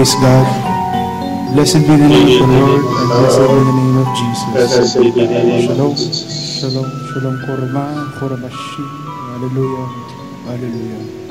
Praise God. Blessed be the name of the Lord, and blessed be the name of Jesus. Blessed be the name of Shalom, shalom, shalom, korma, kormashi. Hallelujah, hallelujah.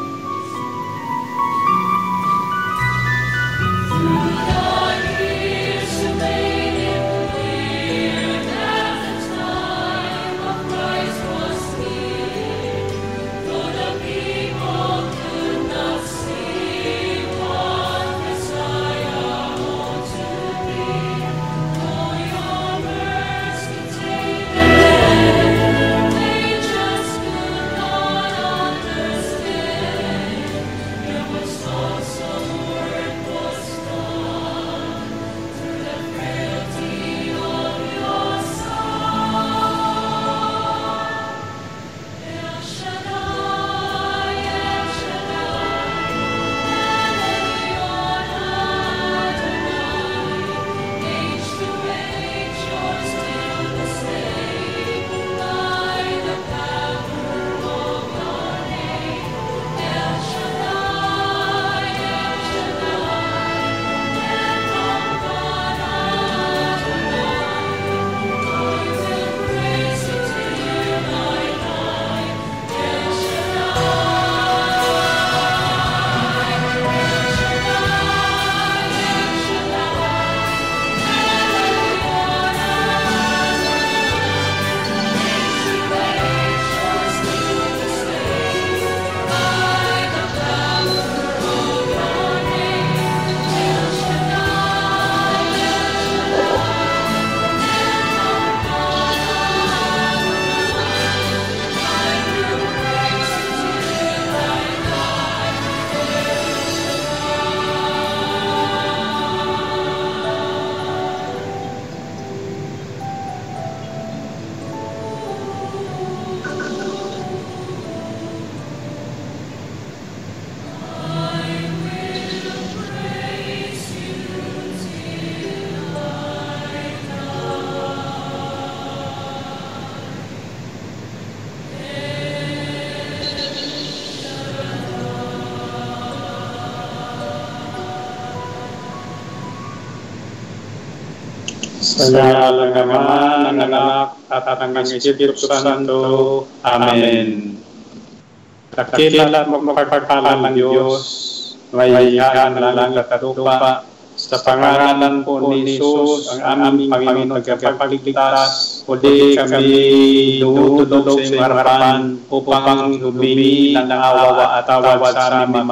Ng Anak, at ng Espiritu Santo. Amen. Dakila at magpagpalang Diyos, mayayaan ng langit at lupa, sa pangalan po ni Jesus, ang aming Panginoon nagkapagligtas, kami dumudulog sa harapan upang humingi ng awa at tawad sa aming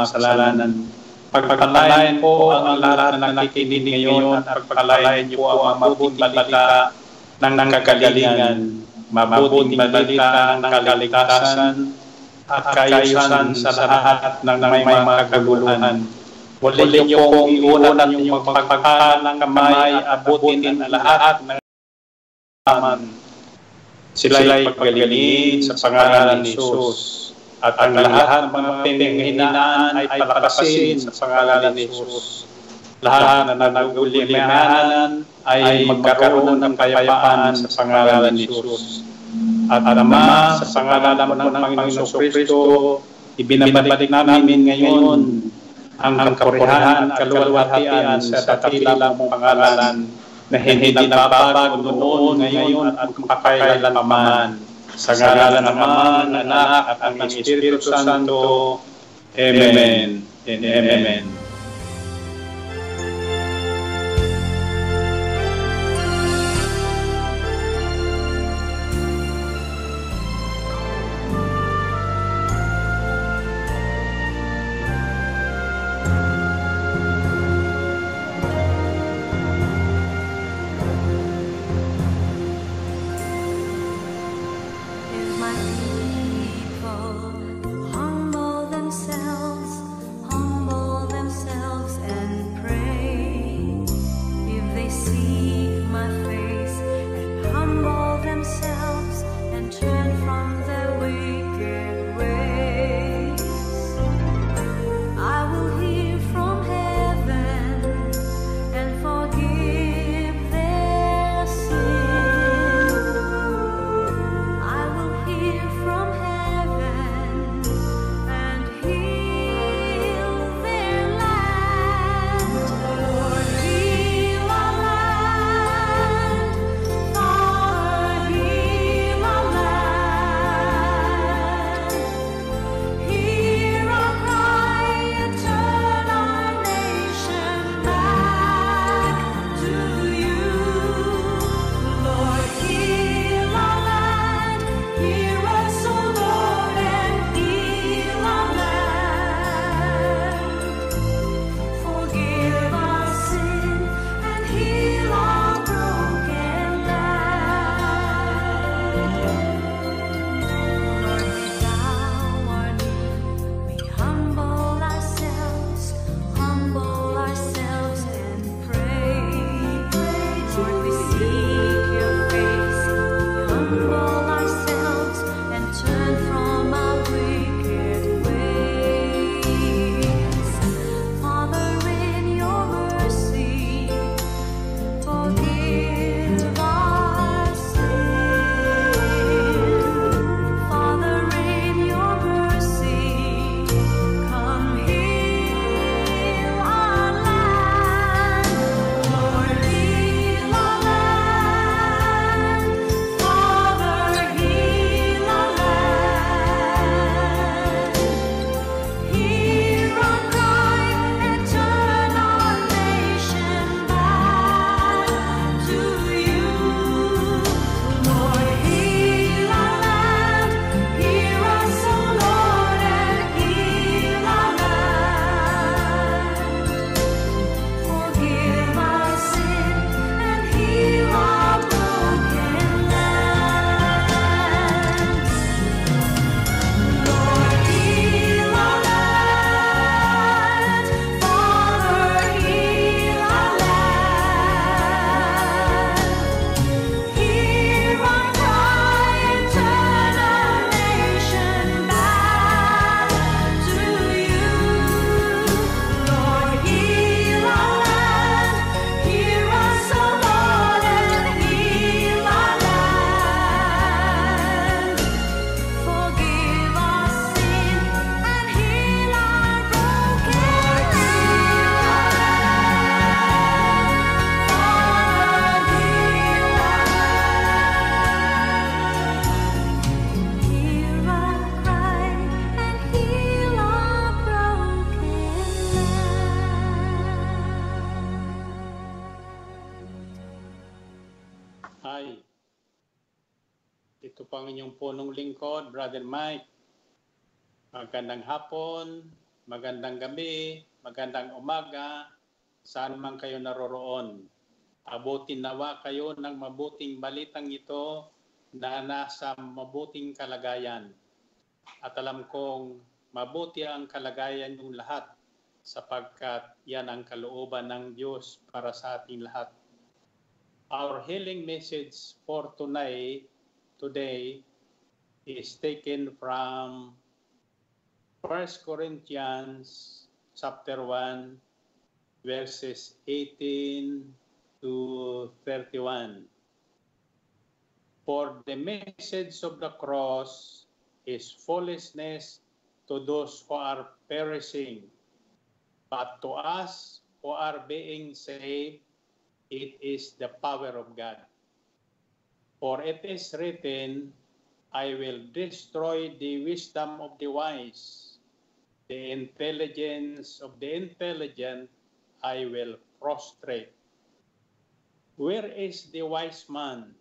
Pagpalain po ang lahat na nakikinig ngayon at pagpalain niyo po ang mabuting balita ng kagalingan, mabuting balita ng kaligtasan at kaayusan sa lahat ng may mga kaguluhan. Muli niyo pong iunan yung magpagpagpaan ng kamay, abutin ang lahat ng naman. Sila'y paggalingin sa pangalan ni Jesus at ang lahat ng mga pinanghinaan ay palakasin sa pangalan ni Jesus. Lahat na nagulimahanan ay magkaroon ng kayapaan sa pangalan ni Jesus. At Ama, sa pangalan mo ng Panginoon Kristo, ibinabalik namin ngayon ang kapurihan at kaluwalhatian sa dakilang mong pangalan na hindi nagbabago noon, ngayon at magpakailan paman. Sa ngalan ng Ama, ng Anak at ang Espiritu Santo. Amen. And Amen. Magandang hapon, magandang gabi, magandang umaga, saan man kayo naroroon. Abutin nawa kayo ng mabuting balitang ito na nasa mabuting kalagayan. At alam kong mabuti ang kalagayan ng lahat sapagkat yan ang kalooban ng Diyos para sa ating lahat. Our healing message for tonight, today, is taken from 1 Corinthians chapter 1, verses 18 to 31. For the message of the cross is foolishness to those who are perishing, but to us who are being saved, it is the power of God. For it is written, I will destroy the wisdom of the wise, the intelligence of the intelligent I will prostrate. Where is the wise man?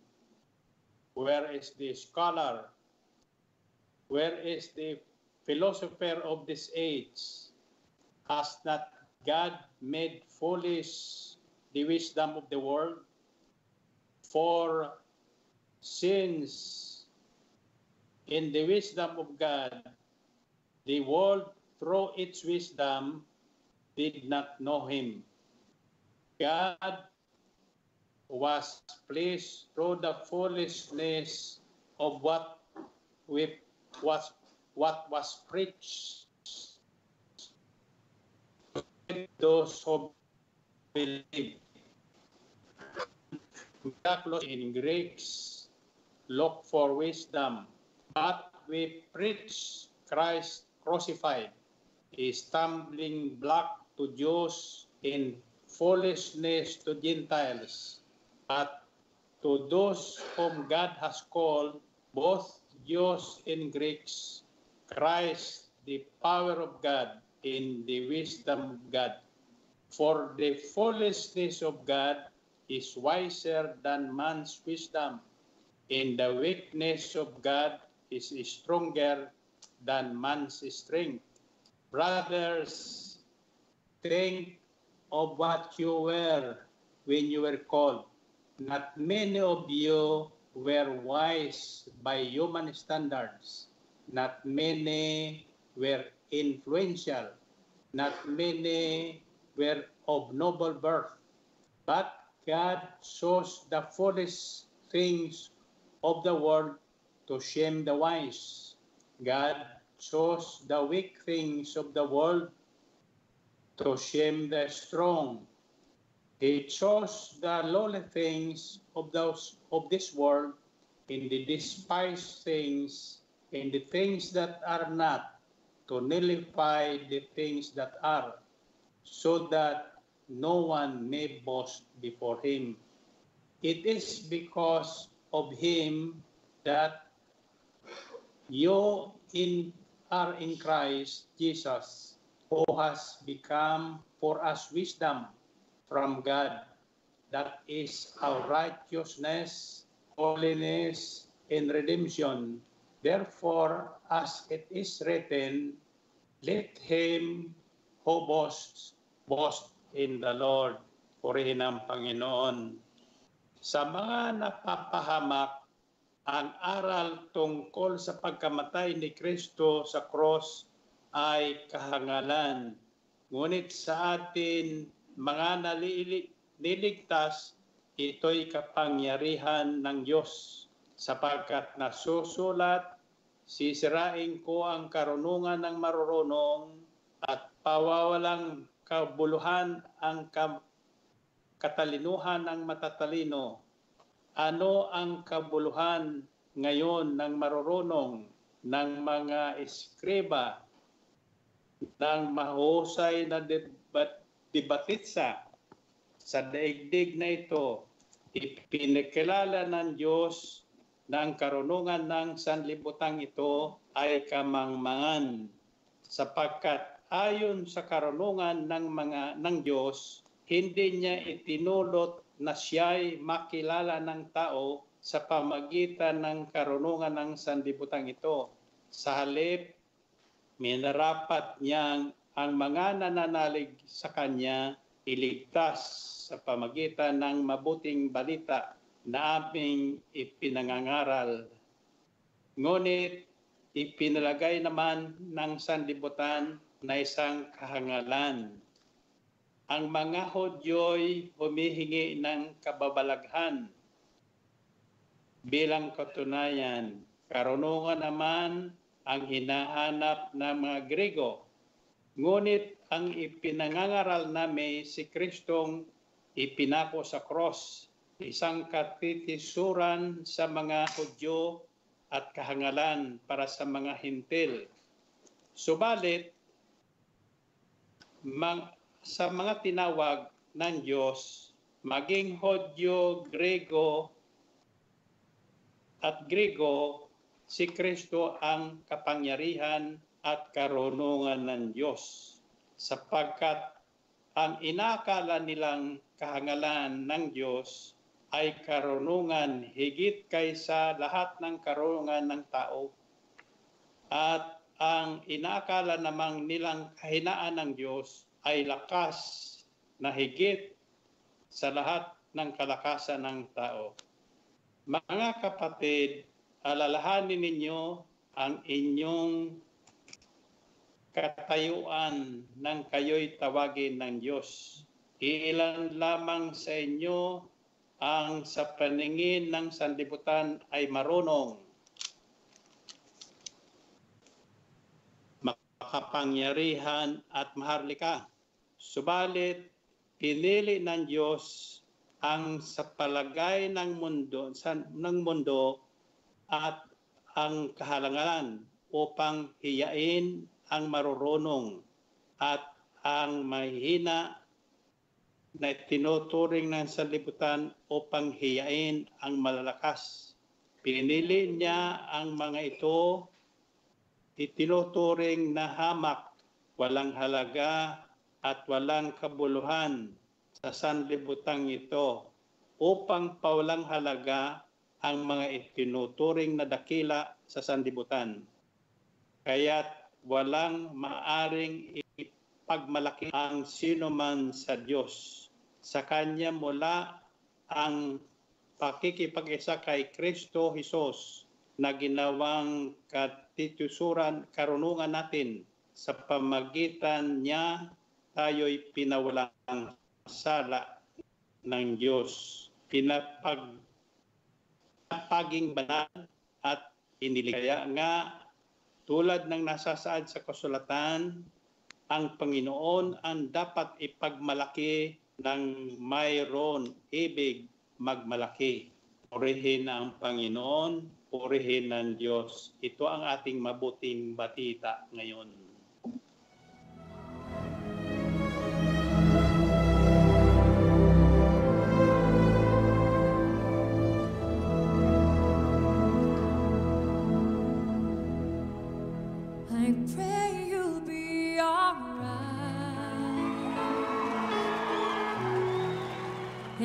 Where is the scholar? Where is the philosopher of this age? Has not God made foolish the wisdom of the world? For since in the wisdom of God, the world through its wisdom did not know him. God was pleased through the foolishness of what we was what was preached those who believe. Miraculous in Greeks look for wisdom, but we preach Christ crucified, a stumbling block to Jews in foolishness to Gentiles, but to those whom God has called, both Jews and Greeks, Christ, the power of God in the wisdom of God. For the foolishness of God is wiser than man's wisdom, and the weakness of God is stronger than man's strength. Brothers, think of what you were when you were called. Not many of you were wise by human standards. Not many were influential. Not many were of noble birth. But God chose the foolish things of the world to shame the wise. God chose the weak things of the world to shame the strong. He chose the lowly things of those of this world and the despised things and the things that are not to nullify the things that are, so that no one may boast before him. It is because of him that you in are in Christ Jesus, who has become for us wisdom from God. That is our righteousness, holiness, and redemption. Therefore, as it is written, let him who boasts boast in the Lord. Purihin ang Panginoon. Sa mga napapahamak, ang aral tungkol sa pagkamatay ni Kristo sa cross ay kahangalan. Ngunit sa atin, mga nalili- niligtas, ito'y kapangyarihan ng Diyos sapagkat nasusulat, sisirain ko ang karunungan ng marurunong at pawawalang kabuluhan ang ka- katalinuhan ng matatalino. Ano ang kabuluhan ngayon ng marurunong ng mga eskriba ng mahusay na debat, debatitsa sa daigdig na ito, ipinakilala ng Diyos na karunungan ng sanlibutan ito ay kamangmangan sapagkat ayon sa karunungan ng mga ng Diyos hindi niya itinulot na siya'y makilala ng tao sa pamagitan ng karunungan ng sanlibutan ito. Sa halip, minarapat niyang ang mga nananalig sa kanya iligtas sa pamagitan ng mabuting balita na aming ipinangangaral. Ngunit ipinalagay naman ng sanlibutan na isang kahangalan. Ang mga Hodyo'y humihingi ng kababalaghan bilang katunayan. Karunungan naman ang hinahanap ng mga Grego. Ngunit ang ipinangangaral namin si Kristong ipinako sa cross, isang katitisuran sa mga Hudyo at kahangalan para sa mga hintil. Subalit, mang, sa mga tinawag ng Diyos, maging Hodyo, Grego, at Grego, si Kristo ang kapangyarihan at karunungan ng Diyos sapagkat ang inakala nilang kahangalan ng Diyos ay karunungan higit kaysa lahat ng karunungan ng tao. At ang inakala namang nilang kahinaan ng Diyos ay lakas na higit sa lahat ng kalakasan ng tao. Mga kapatid, alalahanin ninyo ang inyong katayuan ng kayo'y tawagin ng Diyos. Iilan lamang sa inyo ang sa paningin ng sanlibutan ay marunong makapangyarihan at maharlika. Subalit, pinili ng Diyos ang sa palagay ng mundo, sa, ng mundo at ang kahalangan upang hiyain ang marurunong at ang mahina na tinuturing ng sanlibutan upang hiyain ang malalakas. Pinili niya ang mga ito itinuturing na hamak, walang halaga at walang kabuluhan sa sanlibutang ito upang pawalang halaga ang mga itinuturing na dakila sa sanlibutan. Kaya't walang maaring ipagmalaki ang sino man sa Diyos. Sa Kanya mula ang pakikipag-isa kay Kristo Jesus na ginawang katitusuran karunungan natin sa pamagitan niya tayo'y pinawalang sala ng Diyos. Pinapag paging banal at iniligaya nga tulad ng nasasaad sa kasulatan, ang Panginoon ang dapat ipagmalaki ng mayroon ibig magmalaki. Purihin ang Panginoon, purihin ng Diyos. Ito ang ating mabuting batita ngayon.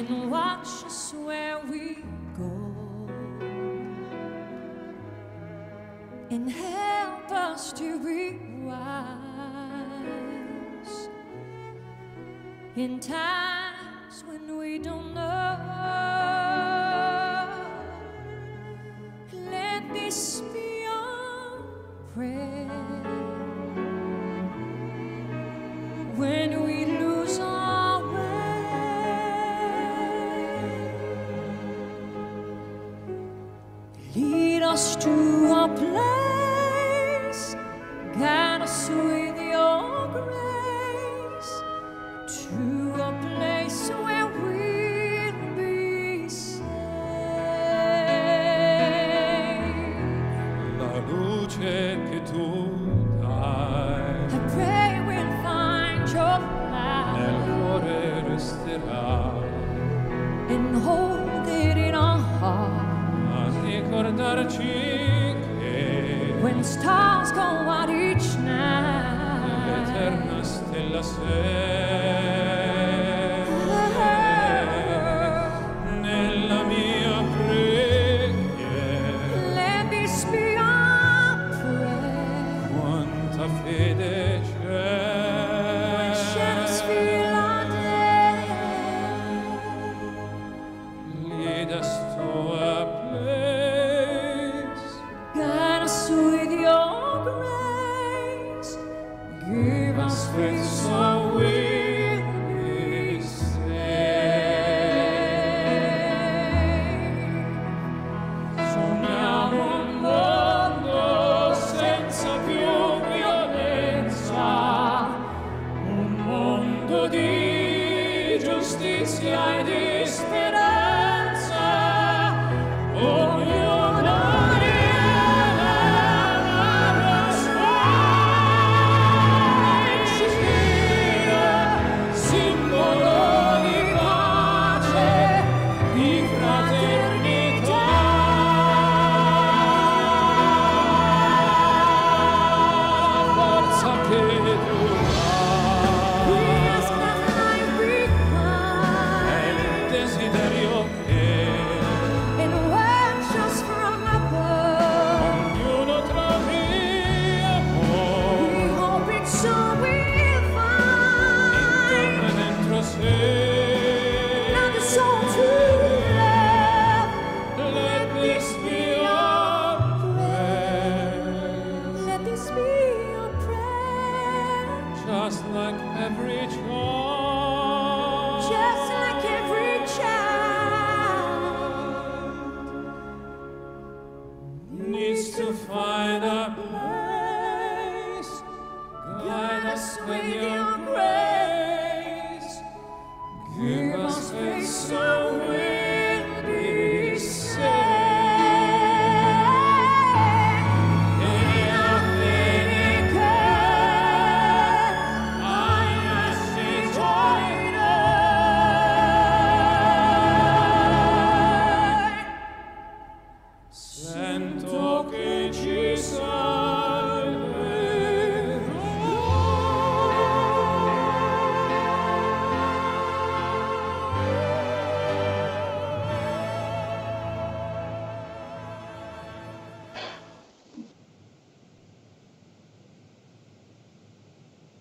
And watch us where we go and help us to be wise in times when we don't know. To a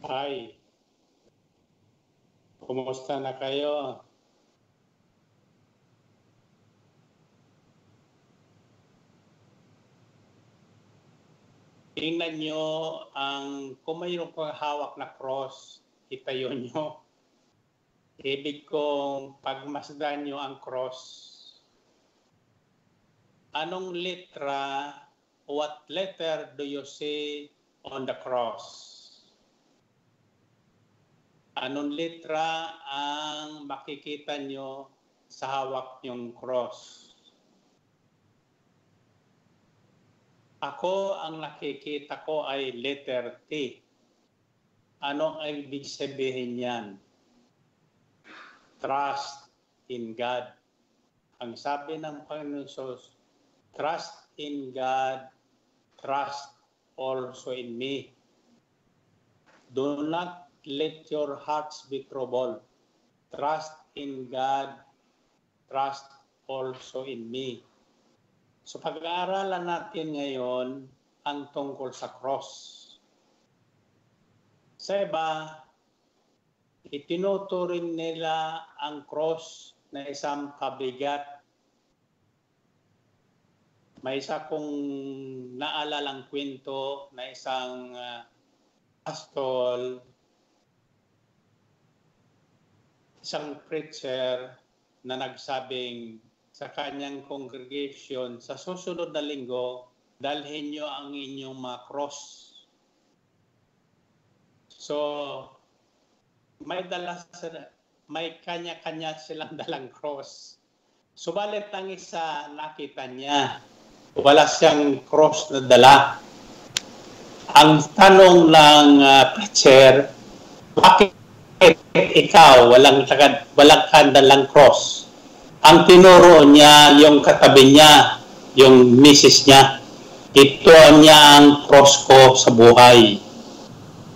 Hi. Kumusta na kayo? Tingnan nyo ang, kung mayroon kang hawak na cross, itayo nyo. Ibig kong pagmasdan nyo ang cross. Anong letra, what letter do you see on the cross? Anong letra ang makikita nyo sa hawak nyong cross? Ako, ang nakikita ko ay letter T. Ano ang ibig sabihin yan? Trust in God. Ang sabi ng Panginoon trust in God, trust also in me. Do not let your hearts be troubled. Trust in God, trust also in me. So pag-aaralan natin ngayon ang tungkol sa cross. Sa iba, itinuturing nila ang cross na isang kabigat. May isa kong naalalang kwento na isang uh, pastol, isang preacher na nagsabing sa kanyang congregation sa susunod na linggo, dalhin nyo ang inyong mga cross. So, may dala may kanya-kanya silang dalang cross. Subalit ang isa nakita niya, wala siyang cross na dala. Ang tanong ng uh, preacher, bakit ikaw walang walang kandalang cross? ang tinuro niya yung katabi niya, yung misis niya. Ito niya ang cross ko sa buhay.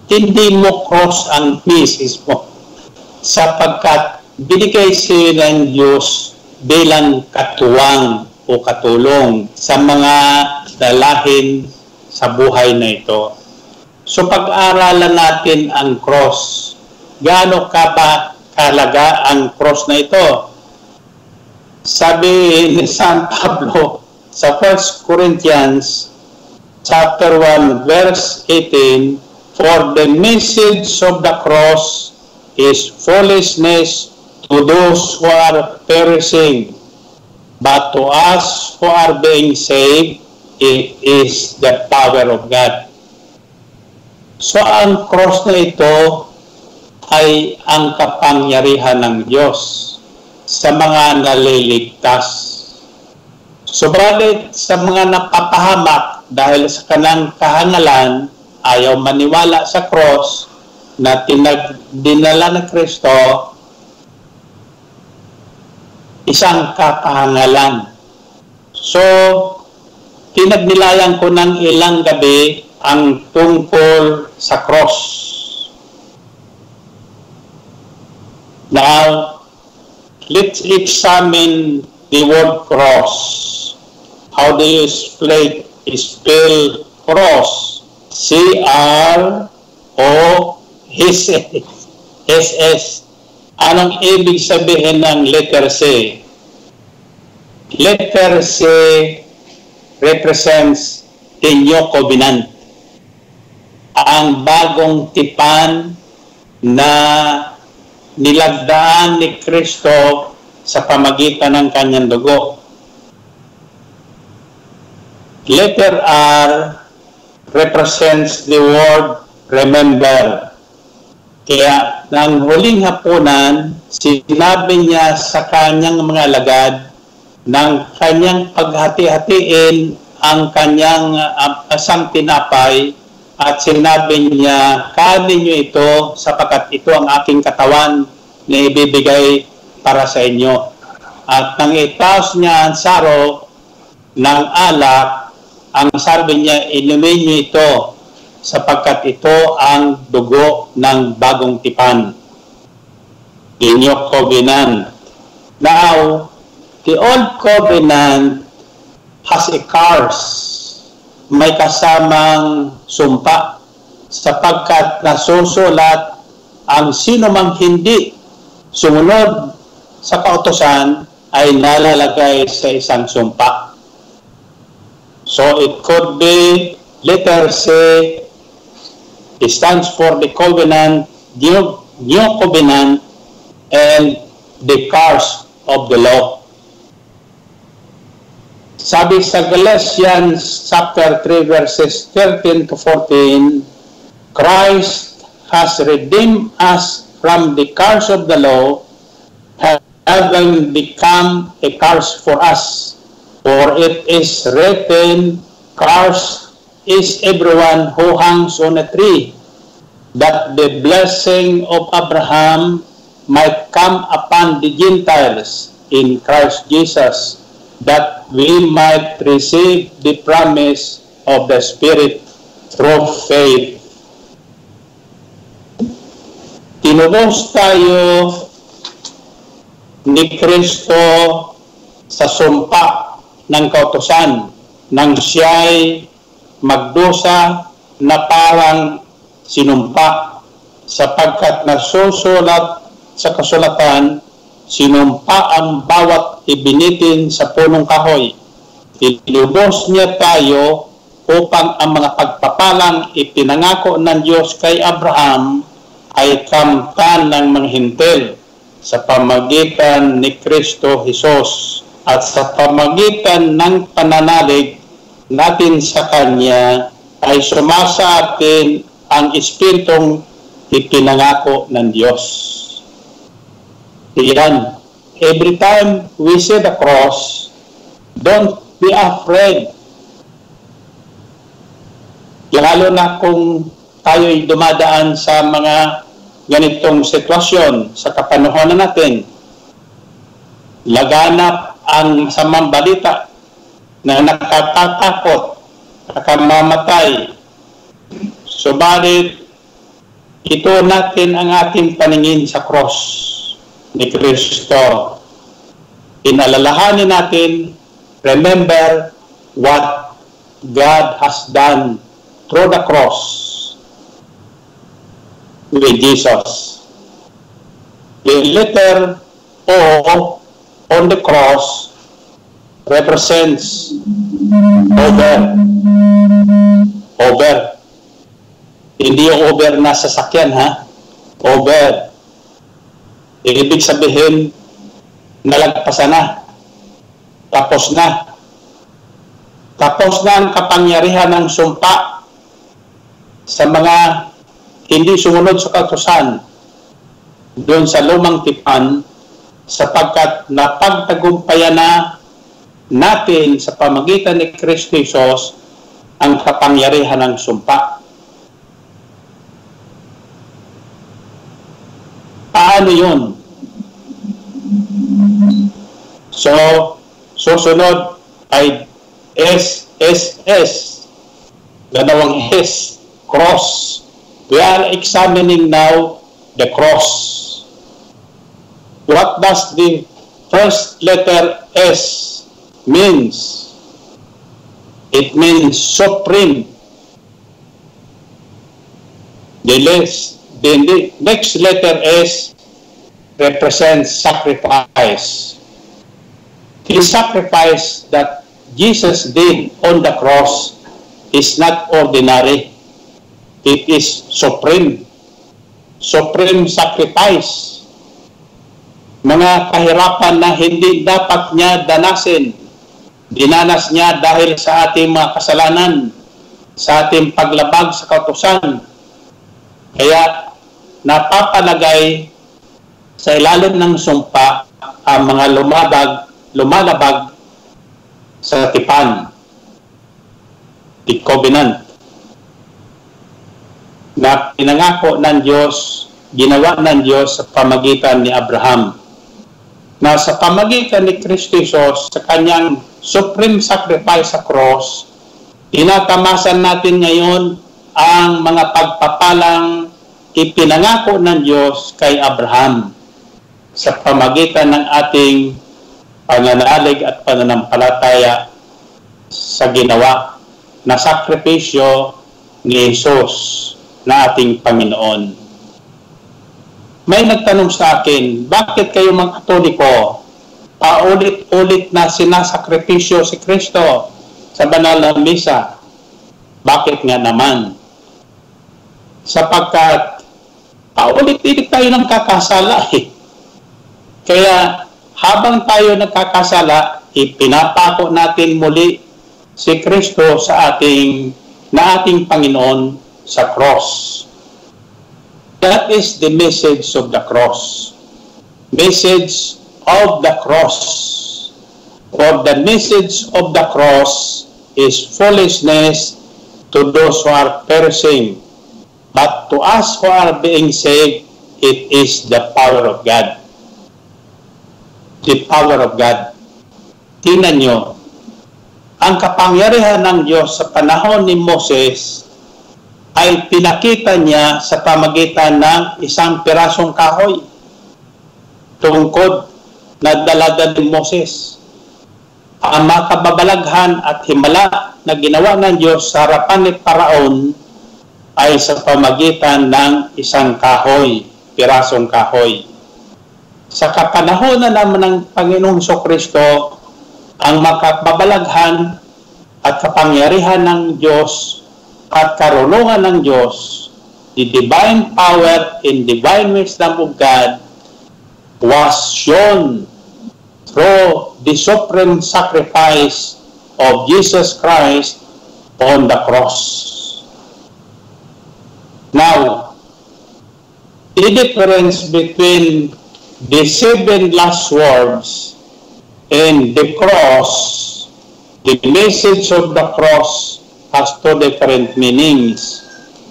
Hindi mo cross ang misis mo sapagkat binigay siya ng Diyos bilang katuwang o katulong sa mga dalahin sa buhay na ito. So pag-aralan natin ang cross. Gaano ka ba kalaga ang cross na ito? Sabi ni San Pablo sa 1 Corinthians chapter 1 verse 18, For the message of the cross is foolishness to those who are perishing, but to us who are being saved, it is the power of God. So ang cross na ito ay ang kapangyarihan ng Diyos sa mga naliligtas. Subalit sa mga napapahamak dahil sa kanang kahangalan, ayaw maniwala sa cross na tinag, ng Kristo, isang kapahangalan. So, pinagnilayan ko ng ilang gabi ang tungkol sa cross. Now, let's examine the word cross. How do you spell, spell cross? C-R-O-S-S. Anong ibig sabihin ng letter C? Letter C represents the new covenant. Ang bagong tipan na nilagdaan ni Kristo sa pamagitan ng kanyang dugo. Letter R represents the word remember. Kaya nang huling hapunan, sinabi niya sa kanyang mga alagad ng kanyang paghati-hatiin ang kanyang uh, asang tinapay at sinabi niya, kanin niyo ito sapagkat ito ang aking katawan na ibibigay para sa inyo. At nang itaos niya ang saro ng alak, ang sabi niya, inumin niyo ito sapagkat ito ang dugo ng bagong tipan. New covenant. Now, the old covenant has a curse. May kasamang sumpa. sapagkat nasusulat ang sino mang hindi sumunod sa kautosan ay nalalagay sa isang sumpa. So it could be letter C it stands for the covenant, new, new covenant, and the curse of the law. Sabi sa Galatians chapter 3 verses 13 to 14, Christ has redeemed us from the curse of the law, having become a curse for us. For it is written, Curse is everyone who hangs on a tree, that the blessing of Abraham might come upon the Gentiles in Christ Jesus, that we might receive the promise of the Spirit through faith. Tinubos tayo ni Kristo sa sumpa ng kautosan nang siya'y magdusa na parang sinumpa sapagkat nasusulat sa kasulatan sinumpa ang bawat ibinitin sa punong kahoy. Tinubos niya tayo upang ang mga pagpapalang ipinangako ng Diyos kay Abraham ay kamtan ng mga hintil sa pamagitan ni Kristo Jesus at sa pamagitan ng pananalig natin sa Kanya ay sumasa atin ang Espiritong ipinangako ng Diyos. Iyan, every time we see the cross, don't be afraid. Lalo na kung tayo'y dumadaan sa mga ganitong sitwasyon sa kapanuhonan natin. Laganap ang samang balita na nakatatakot, nakamamatay. Subalit, ito natin ang ating paningin sa cross ni Kristo. Inalalahanin natin, remember what God has done through the cross with Jesus. The letter O on the cross represents over. Over. Hindi yung over na sasakyan ha. Over. Ibig sabihin, nalagpasan na. Tapos na. Tapos na ang kapangyarihan ng sumpa sa mga hindi sumunod sa katusan doon sa lumang tipan sapagkat napagtagumpayan na natin sa pamagitan ni Kristo Jesus ang kapangyarihan ng sumpa. Paano yun? So, susunod ay S, S, S. Dalawang S, cross. We are examining now the cross. What does the first letter S means? It means supreme. The, less, the, the next letter S represents sacrifice. The sacrifice that Jesus did on the cross is not ordinary. It is supreme. Supreme sacrifice. Mga kahirapan na hindi dapat niya danasin. Dinanas niya dahil sa ating mga kasalanan, sa ating paglabag sa kautusan. Kaya napapalagay sa ilalim ng sumpa ang mga lumabag, lumalabag sa tipan. The covenant na pinangako ng Diyos, ginawa ng Diyos sa pamagitan ni Abraham. Na sa pamagitan ni Kristo Jesus, sa kanyang supreme sacrifice sa cross, tinatamasan natin ngayon ang mga pagpapalang ipinangako ng Diyos kay Abraham sa pamagitan ng ating pananalig at pananampalataya sa ginawa na sakripisyo ni Jesus na ating Panginoon. May nagtanong sa akin, bakit kayo mga Katoliko paulit-ulit na sinasakripisyo si Kristo sa banal na misa? Bakit nga naman? Sapagkat paulit-ulit tayo ng kakasala eh. Kaya habang tayo nagkakasala, ipinapako natin muli si Kristo sa ating na ating Panginoon sa cross. That is the message of the cross. Message of the cross. For the message of the cross is foolishness to those who are perishing. But to us who are being saved, it is the power of God. The power of God. Tingnan nyo, ang kapangyarihan ng Diyos sa panahon ni Moses ay pinakita niya sa pamagitan ng isang pirasong kahoy tungkod na dalaga ni Moses. Ang makababalaghan at himala na ginawa ng Diyos sa harapan ni Paraon ay sa pamagitan ng isang kahoy, pirasong kahoy. Sa kapanahon na naman ng Panginoong Kristo, ang makababalaghan at kapangyarihan ng Diyos at karunungan ng Diyos, the divine power and divine wisdom of God was shown through the supreme sacrifice of Jesus Christ on the cross. Now, the difference between the seven last words and the cross, the message of the cross has two different meanings.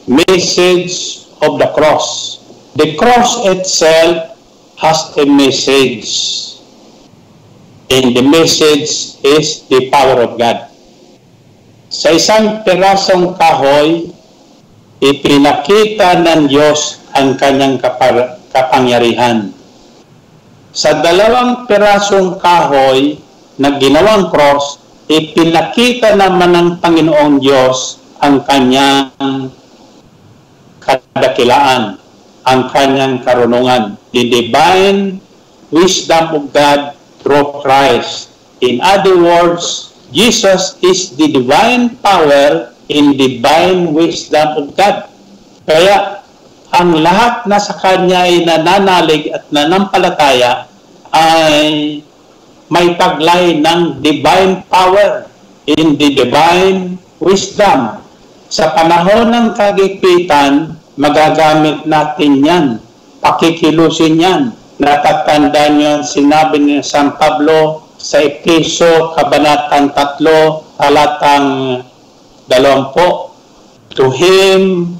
Message of the cross. The cross itself has a message. And the message is the power of God. Sa isang pirasong kahoy, ipinakita ng Diyos ang kanyang kapar- kapangyarihan. Sa dalawang pirasong kahoy na ginawang cross, ipinakita naman ng Panginoong Diyos ang kanyang kadakilaan, ang kanyang karunungan, the divine wisdom of God through Christ. In other words, Jesus is the divine power in divine wisdom of God. Kaya ang lahat na sa Kanya ay nananalig at nanampalataya ay may taglay ng divine power in the divine wisdom. Sa panahon ng kagipitan, magagamit natin yan. Pakikilusin yan. Natatanda niyo sinabi ni San Pablo sa Episo, Kabanatang 3, talatang 20. To Him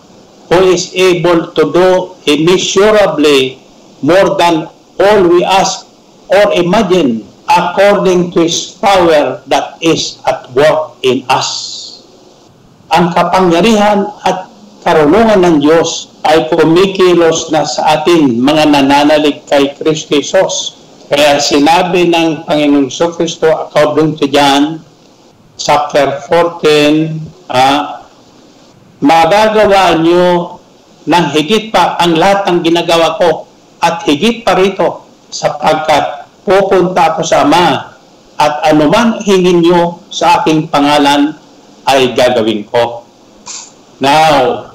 who is able to do immeasurably more than all we ask or imagine according to His power that is at work in us. Ang kapangyarihan at karunungan ng Diyos ay kumikilos na sa atin mga nananalig kay Kristo Jesus. Kaya sinabi ng Panginoong Kristo according to John chapter 14, ah, magagawa nyo ng higit pa ang lahat ng ginagawa ko at higit pa rito sapagkat pupunta ako sa Ama at anuman hingin nyo sa aking pangalan ay gagawin ko. Now,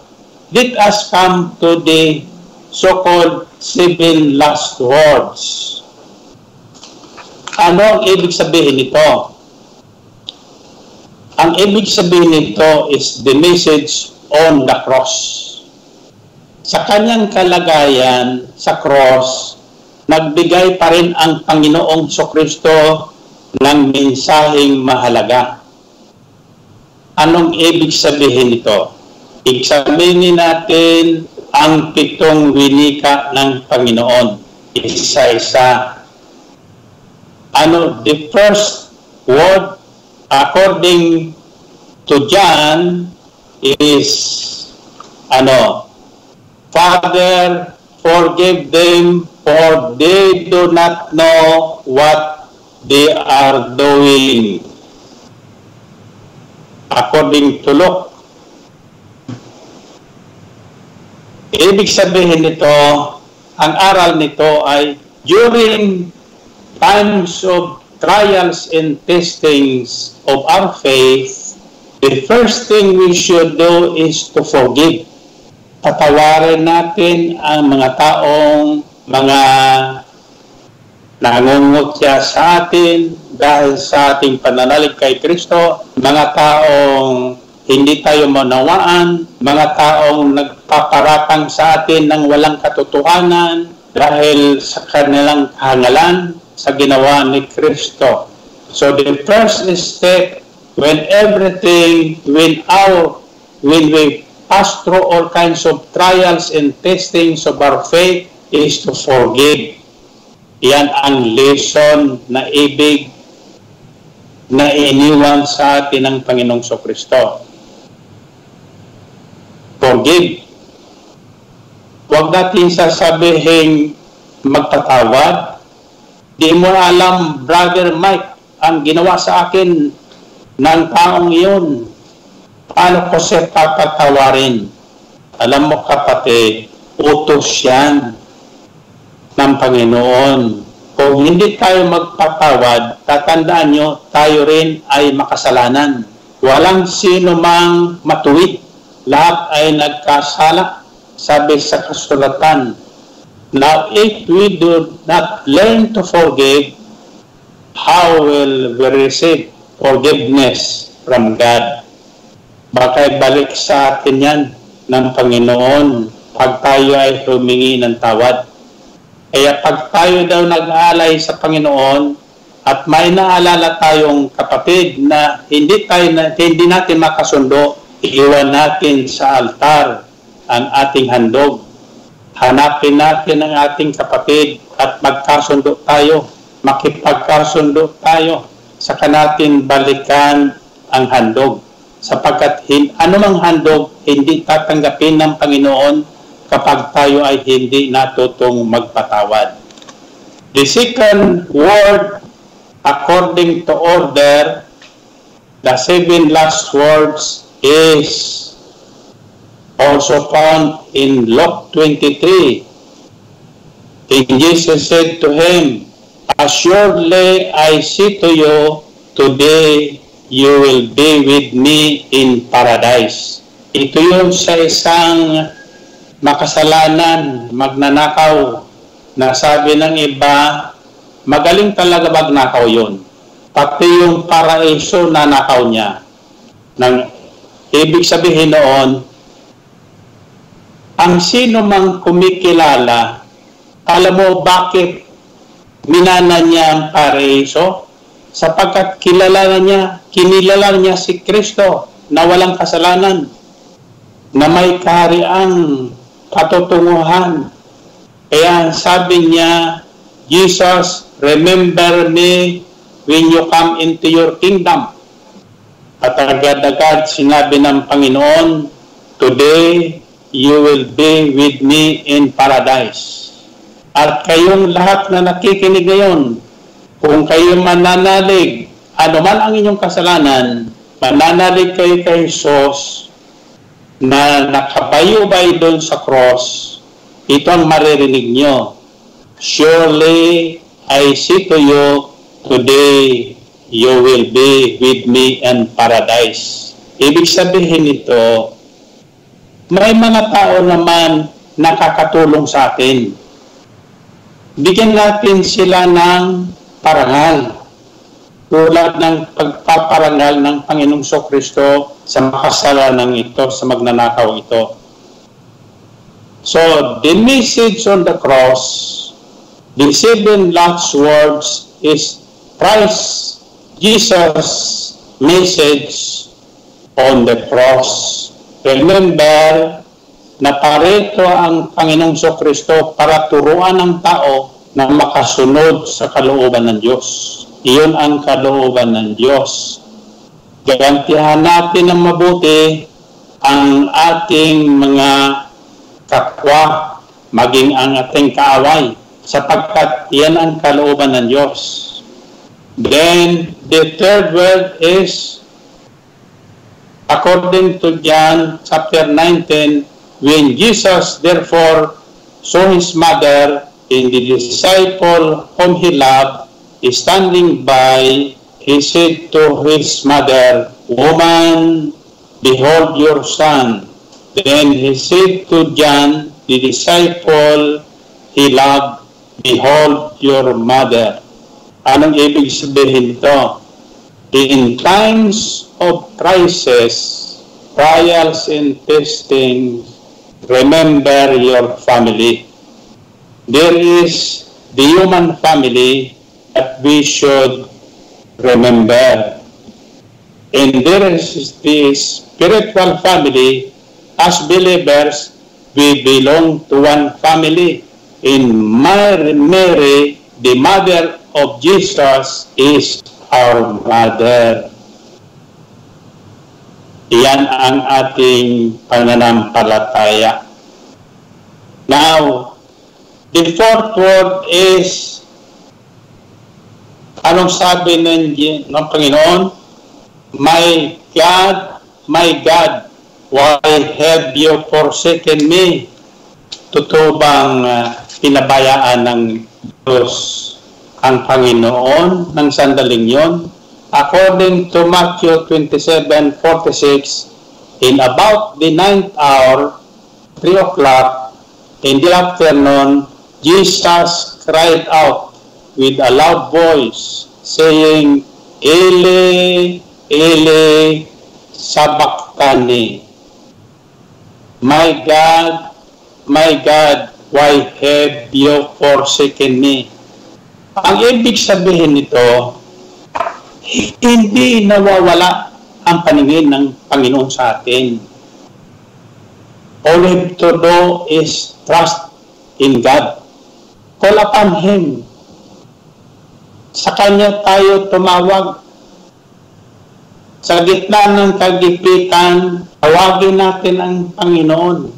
let us come to the so-called seven last words. Ano ang ibig sabihin nito? Ang ibig sabihin nito is the message on the cross. Sa kanyang kalagayan sa cross, nagbigay pa rin ang Panginoong Kristo ng mensaheng mahalaga. Anong ibig sabihin nito? Examinin natin ang pitong winika ng Panginoon. Isa-isa. Ano, the first word according to John is ano, Father, forgive them for they do not know what they are doing. According to Luke Ibig sabihin nito, ang aral nito ay during times of trials and testings of our faith, the first thing we should do is to forgive. Patawarin natin ang mga taong mga nangungutya sa atin dahil sa ating pananalig kay Kristo, mga taong hindi tayo manawaan, mga taong nagpaparatang sa atin ng walang katotohanan dahil sa kanilang kahangalan sa ginawa ni Kristo. So the first step when everything, when our, when we pass through all kinds of trials and testings of our faith is to forgive. Yan ang lesson na ibig na iniwan sa atin ng Panginoong Kristo. Forgive. Huwag natin sasabihin magpatawad. Di mo alam, Brother Mike, ang ginawa sa akin ng taong iyon. Paano ko siya papatawarin? Alam mo kapatid, utos yan ng Panginoon. Kung hindi tayo magpatawad, tatandaan nyo, tayo rin ay makasalanan. Walang sino mang matuwid. Lahat ay nagkasala. Sabi sa kasulatan, Now, if we do not learn to forgive, how will we receive forgiveness from God? Baka balik sa atin yan ng Panginoon pag tayo ay humingi ng tawad. Kaya pag tayo daw nag-aalay sa Panginoon at may naalala tayong kapatid na hindi tayo na, hindi natin makasundo, iiwan natin sa altar ang ating handog. Hanapin natin ang ating kapatid at magkasundo tayo, makipagkasundo tayo, saka natin balikan ang handog. Sapagkat hin, anumang handog hindi tatanggapin ng Panginoon kapag tayo ay hindi natutong magpatawad. The second word, according to order, the seven last words is also found in Luke 23. And Jesus said to him, Assuredly I say to you, today you will be with me in paradise. Ito yung sa isang makasalanan, magnanakaw, na sabi ng iba, magaling talaga magnakaw yun. Pati yung paraiso na nakaw niya. Nang, ibig sabihin noon, ang sino mang kumikilala, alam mo bakit minana niya ang paraiso? Sapagkat kilala na niya, kinilala niya si Kristo na walang kasalanan, na may kahariang katotunguhan. Kaya sabi niya, Jesus, remember me when you come into your kingdom. At agad-agad sinabi ng Panginoon, Today, you will be with me in paradise. At kayong lahat na nakikinig ngayon, kung kayo mananalig, ano man ang inyong kasalanan, mananalig kayo kay Jesus na nakabayubay doon sa cross, ito ang maririnig nyo. Surely, I say to you, today you will be with me in paradise. Ibig sabihin nito, may mga tao naman nakakatulong sa atin. Bigyan natin sila ng parangal. Tulad ng pagpaparangal ng Panginoong Kristo sa makasalanan ito, sa magnanakaw ito. So, the message on the cross, the seven last words is Christ, Jesus' message on the cross. Remember na parito ang Panginoong Kristo para turuan ng tao na makasunod sa kalooban ng Diyos. Iyon ang kalooban ng Diyos. Gagantihan natin ng mabuti ang ating mga kapwa, maging ang ating kaaway, sapagkat yan ang kalooban ng Diyos. Then, the third word is according to John chapter 19, When Jesus therefore saw his mother and the disciple whom he loved standing by, he said to his mother, Woman, behold your son. Then he said to John, the disciple he loved, Behold your mother. Anong ibig sabihin nito? In times of crisis, trials and testing, remember your family. There is the human family that we should remember. And there is the spiritual family. As believers, we belong to one family. In Mary, Mary, the mother of Jesus, is our mother. Iyan ang ating pananampalataya. Now, the fourth word is, anong sabi ng, ng Panginoon? My God, my God, why have you forsaken me? Totoo bang uh, pinabayaan ng Diyos ang Panginoon ng sandaling yon? According to Matthew 27:46, in about the ninth hour, 3 o'clock, in the afternoon, Jesus cried out with a loud voice, saying, Ele, Ele, sabachthani. My God, my God, why have you forsaken me? Ang ibig sabihin nito, hindi nawawala ang paningin ng Panginoon sa atin. All we have to do is trust in God. Call upon Him. Sa Kanya tayo tumawag. Sa gitna ng kagipitan, tawagin natin ang Panginoon.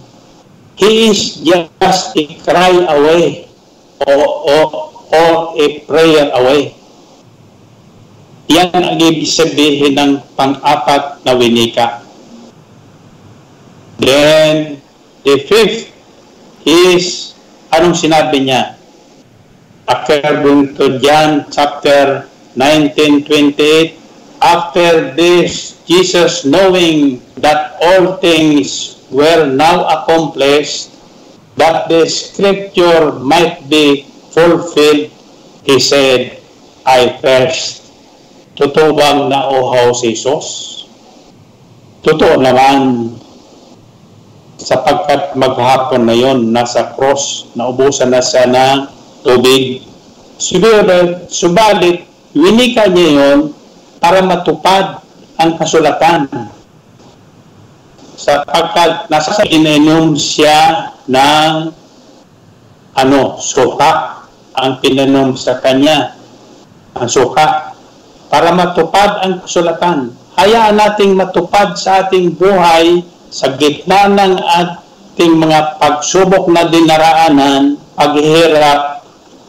He is just a cry away o, o, or a prayer away. Yan ang ibig sabihin ng pang-apat na winika. Then, the fifth is, anong sinabi niya? According to John chapter 19:28, after this, Jesus knowing that all things were now accomplished, that the scripture might be fulfilled, he said, I thirst. Totoo bang nauhaw si Jesus? Totoo naman. Sapagkat maghapon na yon nasa cross, naubusan na siya ng tubig. Siguro, subalit, winika niya yon para matupad ang kasulatan. Sapagkat nasa ininom siya ng ano, suka ang pinanom sa kanya. Ang suka para matupad ang kasulatan. Hayaan nating matupad sa ating buhay sa gitna ng ating mga pagsubok na dinaraanan, paghihirap,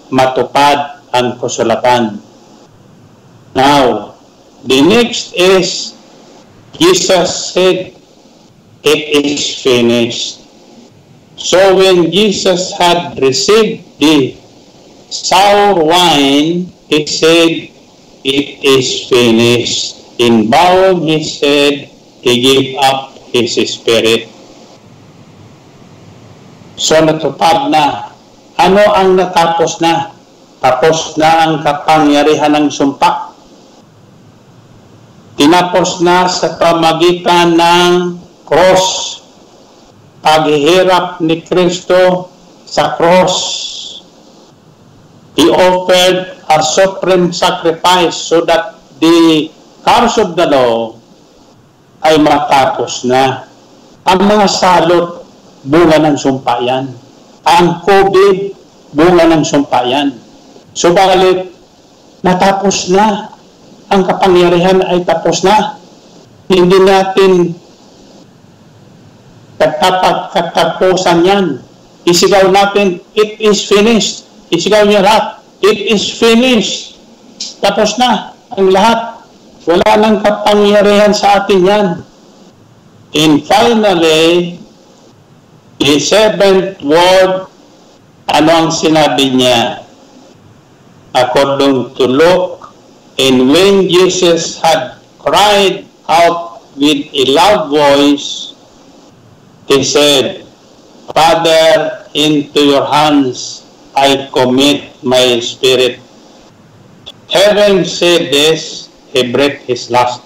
matupad ang kasulatan. Now, the next is, Jesus said, it is finished. So when Jesus had received the sour wine, he said, it is finished. In bowing his head, he gave up his spirit. So natupad na. Ano ang natapos na? Tapos na ang kapangyarihan ng sumpa. Tinapos na sa pamagitan ng cross. Paghihirap ni Kristo sa cross. He offered a supreme sacrifice so that the curse of the law ay matapos na. Ang mga salot, bunga ng sumpa yan. Ang COVID, bunga ng sumpa yan. Subalit, natapos na. Ang kapangyarihan ay tapos na. Hindi natin katapat katapusan yan. Isigaw natin, it is finished. Isigaw niya lahat, it is finished. Tapos na ang lahat. Wala nang kapangyarihan sa atin yan. And finally, the seventh word, ano ang sinabi niya? According to Luke, and when Jesus had cried out with a loud voice, he said, Father, into your hands I commit my spirit. Having said this, he breathed his last.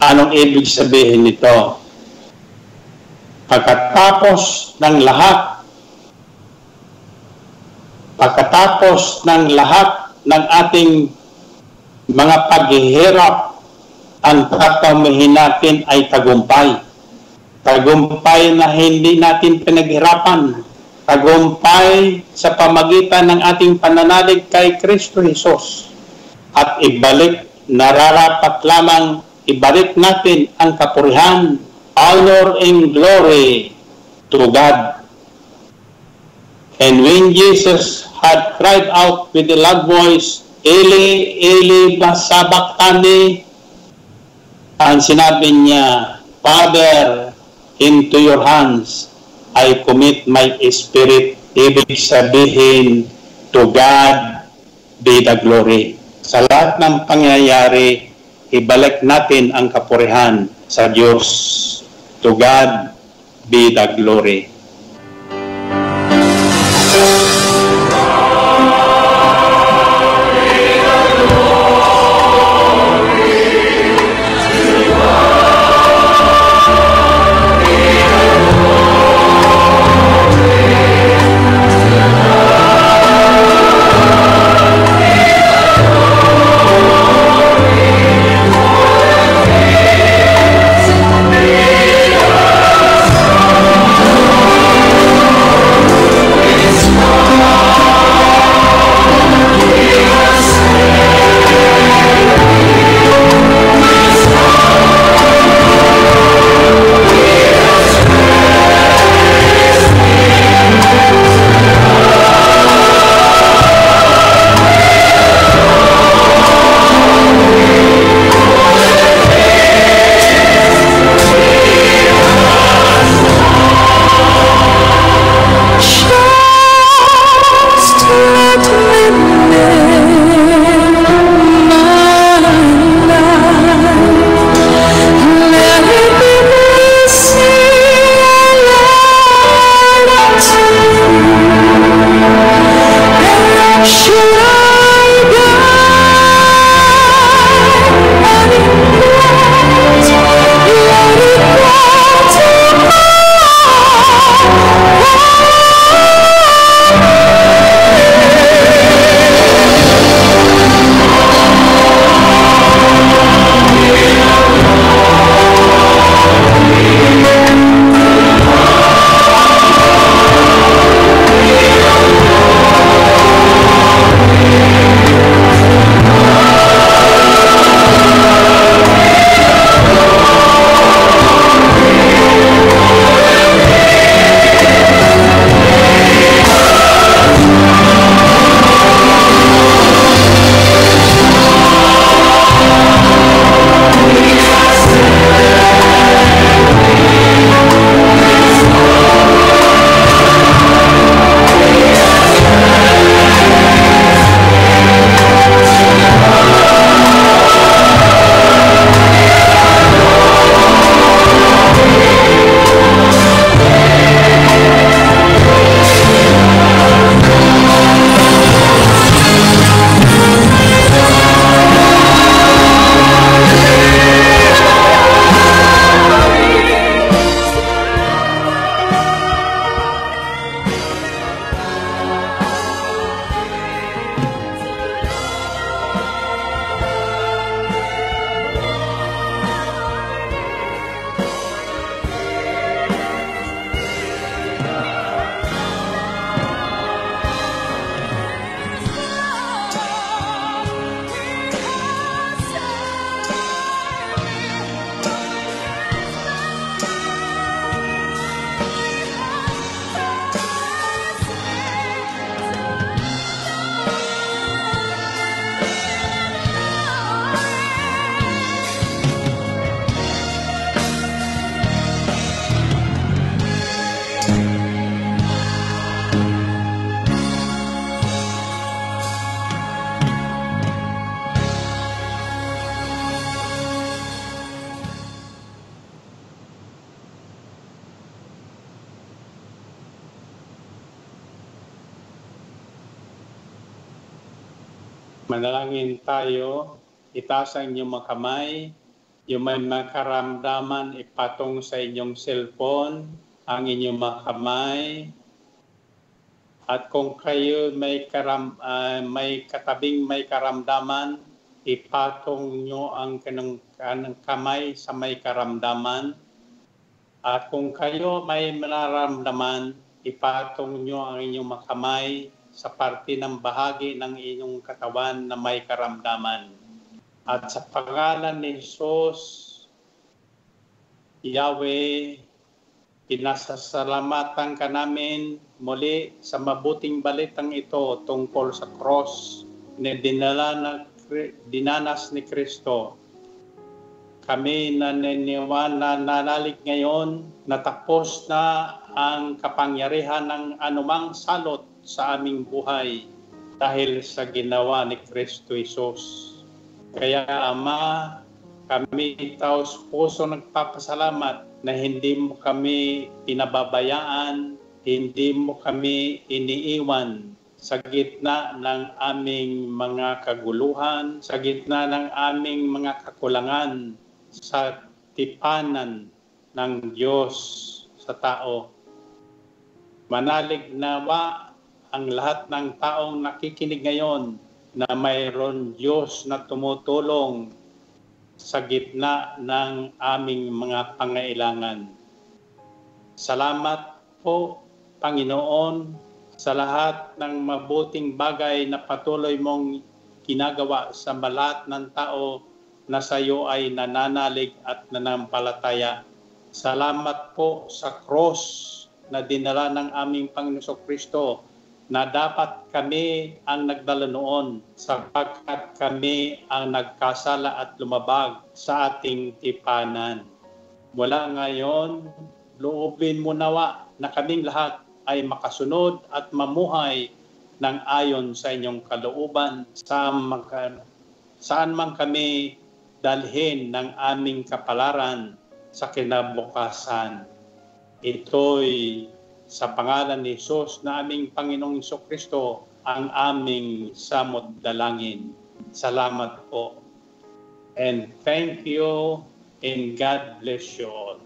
Anong ibig sabihin nito? Pagkatapos ng lahat, pagkatapos ng lahat ng ating mga paghihirap, ang tatamihin natin ay tagumpay. Tagumpay na hindi natin pinaghirapan. Tagumpay sa pamagitan ng ating pananalig kay Kristo Jesus. At ibalik, nararapat lamang ibalik natin ang kapurihan, honor, and glory to God. And when Jesus had cried out with a loud voice, Eli, Eli, masabakani, ang sinabi niya, Father, into your hands I commit my spirit. Ibig sabihin, to God be the glory. Sa lahat ng pangyayari, ibalik natin ang kapurihan sa Diyos. To God be the glory. Manalangin tayo, itaas ang inyong mga kamay, yung may makaramdaman ipatong sa inyong cellphone, ang inyong mga kamay, at kung kayo may karam ah, may katabing may karamdaman, ipatong nyo ang kanang, kanang kamay sa may karamdaman. At kung kayo may nararamdaman, ipatong nyo ang inyong mga kamay sa parte ng bahagi ng inyong katawan na may karamdaman. At sa pangalan ni Jesus, Yahweh, Pinasasalamatan ka namin muli sa mabuting balitang ito tungkol sa cross na dinala na, dinanas ni Kristo. Kami naniniwan na nanalig ngayon na tapos na ang kapangyarihan ng anumang salot sa aming buhay dahil sa ginawa ni Kristo Isos. Kaya Ama, kami taos puso nagpapasalamat na hindi mo kami pinababayaan, hindi mo kami iniiwan sa gitna ng aming mga kaguluhan, sa gitna ng aming mga kakulangan sa tipanan ng Diyos sa tao. Manalig nawa ang lahat ng taong nakikinig ngayon na mayroon Diyos na tumutulong sa gitna ng aming mga pangailangan. Salamat po, Panginoon, sa lahat ng mabuting bagay na patuloy mong ginagawa sa balat ng tao na sa iyo ay nananalig at nanampalataya. Salamat po sa cross na dinala ng aming Panginoon Kristo na dapat kami ang nagdala noon sapagkat kami ang nagkasala at lumabag sa ating tipanan. Mula ngayon, loobin mo nawa na kaming lahat ay makasunod at mamuhay ng ayon sa inyong kalooban saan saan man kami dalhin ng aming kapalaran sa kinabukasan. Ito'y sa pangalan ni Jesus na aming Panginoong Iso Kristo ang aming samot dalangin. Salamat po. And thank you and God bless you all.